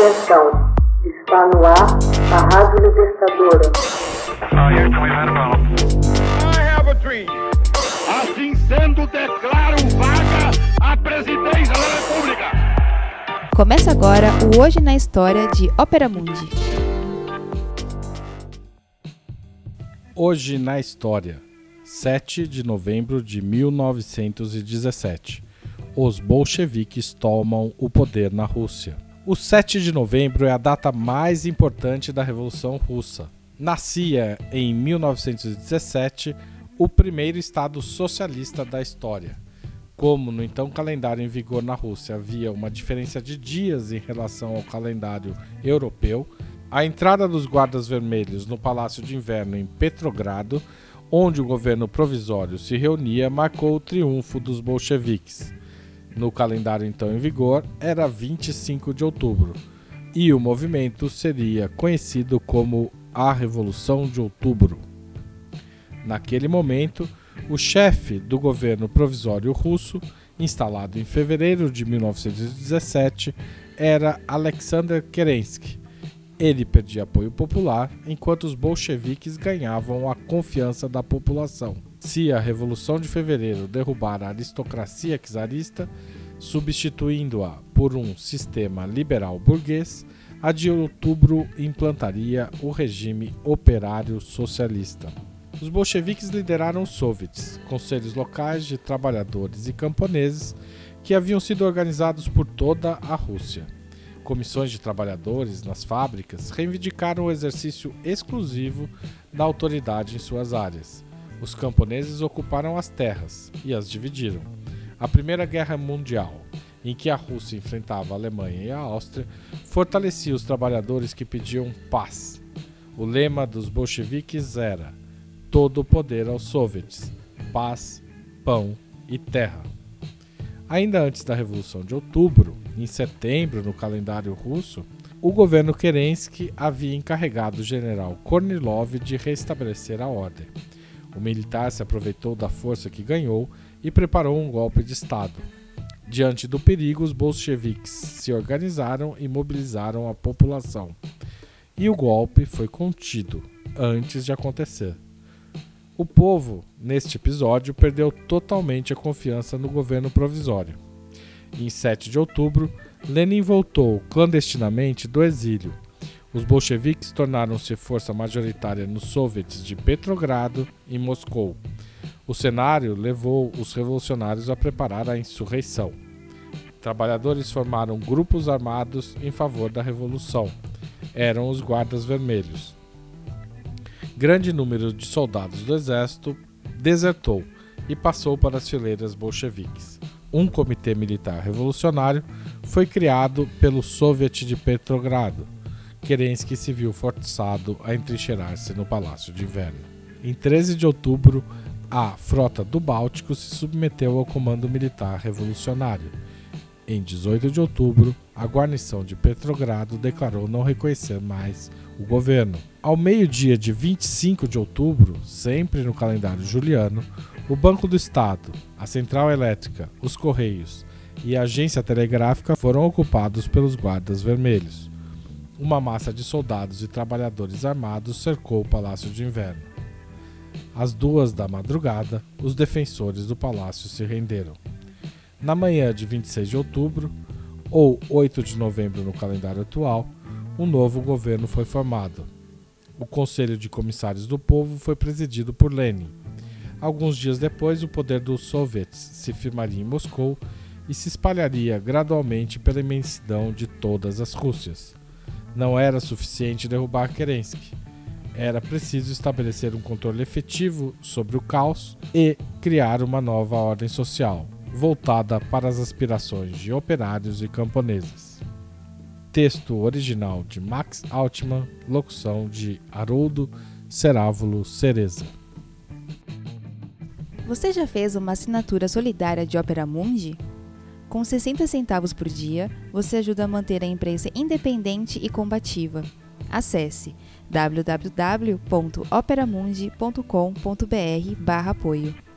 Atenção, está no ar a Rádio Libertadora. Assim sendo, declaro vaga a presidência da República. Começa agora o Hoje na História de Ópera Mundi. Hoje na História, 7 de novembro de 1917. Os bolcheviques tomam o poder na Rússia. O 7 de novembro é a data mais importante da Revolução Russa. Nascia em 1917 o primeiro Estado socialista da história. Como no então calendário em vigor na Rússia havia uma diferença de dias em relação ao calendário europeu, a entrada dos guardas vermelhos no Palácio de Inverno em Petrogrado, onde o governo provisório se reunia, marcou o triunfo dos bolcheviques no calendário então em vigor, era 25 de outubro, e o movimento seria conhecido como a Revolução de Outubro. Naquele momento, o chefe do governo provisório russo, instalado em fevereiro de 1917, era Alexander Kerensky. Ele perdia apoio popular, enquanto os bolcheviques ganhavam a confiança da população se a Revolução de Fevereiro derrubar a aristocracia czarista, substituindo-a por um sistema liberal burguês, a de outubro implantaria o regime operário socialista. Os bolcheviques lideraram os soviets, conselhos locais de trabalhadores e camponeses que haviam sido organizados por toda a Rússia. Comissões de trabalhadores nas fábricas reivindicaram o exercício exclusivo da autoridade em suas áreas os camponeses ocuparam as terras e as dividiram. A Primeira Guerra Mundial, em que a Rússia enfrentava a Alemanha e a Áustria, fortalecia os trabalhadores que pediam paz. O lema dos bolcheviques era: todo o poder aos soviets, paz, pão e terra. Ainda antes da Revolução de Outubro, em setembro no calendário russo, o governo Kerensky havia encarregado o general Kornilov de restabelecer a ordem. O militar se aproveitou da força que ganhou e preparou um golpe de Estado. Diante do perigo, os bolcheviques se organizaram e mobilizaram a população. E o golpe foi contido antes de acontecer. O povo, neste episódio, perdeu totalmente a confiança no governo provisório. Em 7 de outubro, Lenin voltou clandestinamente do exílio os bolcheviques tornaram-se força majoritária nos soviets de Petrogrado e Moscou. O cenário levou os revolucionários a preparar a insurreição. Trabalhadores formaram grupos armados em favor da revolução. Eram os Guardas Vermelhos. Grande número de soldados do exército desertou e passou para as fileiras bolcheviques. Um comitê militar revolucionário foi criado pelo Soviet de Petrogrado Kerensky se viu forçado a entrincheirar-se no Palácio de Inverno. Em 13 de outubro, a frota do Báltico se submeteu ao comando militar revolucionário. Em 18 de outubro, a guarnição de Petrogrado declarou não reconhecer mais o governo. Ao meio-dia de 25 de outubro, sempre no calendário juliano, o Banco do Estado, a Central Elétrica, os Correios e a Agência Telegráfica foram ocupados pelos guardas vermelhos uma massa de soldados e trabalhadores armados cercou o Palácio de Inverno. Às duas da madrugada, os defensores do palácio se renderam. Na manhã de 26 de outubro, ou 8 de novembro no calendário atual, um novo governo foi formado. O Conselho de Comissários do Povo foi presidido por Lenin. Alguns dias depois, o poder dos soviets se firmaria em Moscou e se espalharia gradualmente pela imensidão de todas as Rússias. Não era suficiente derrubar Kerensky. Era preciso estabelecer um controle efetivo sobre o caos e criar uma nova ordem social, voltada para as aspirações de operários e camponeses. Texto original de Max Altman, locução de Haroldo Cerávulo Cereza. Você já fez uma assinatura solidária de Opera Mundi? Com 60 centavos por dia, você ajuda a manter a imprensa independente e combativa. Acesse www.operamundi.com.br/apoio.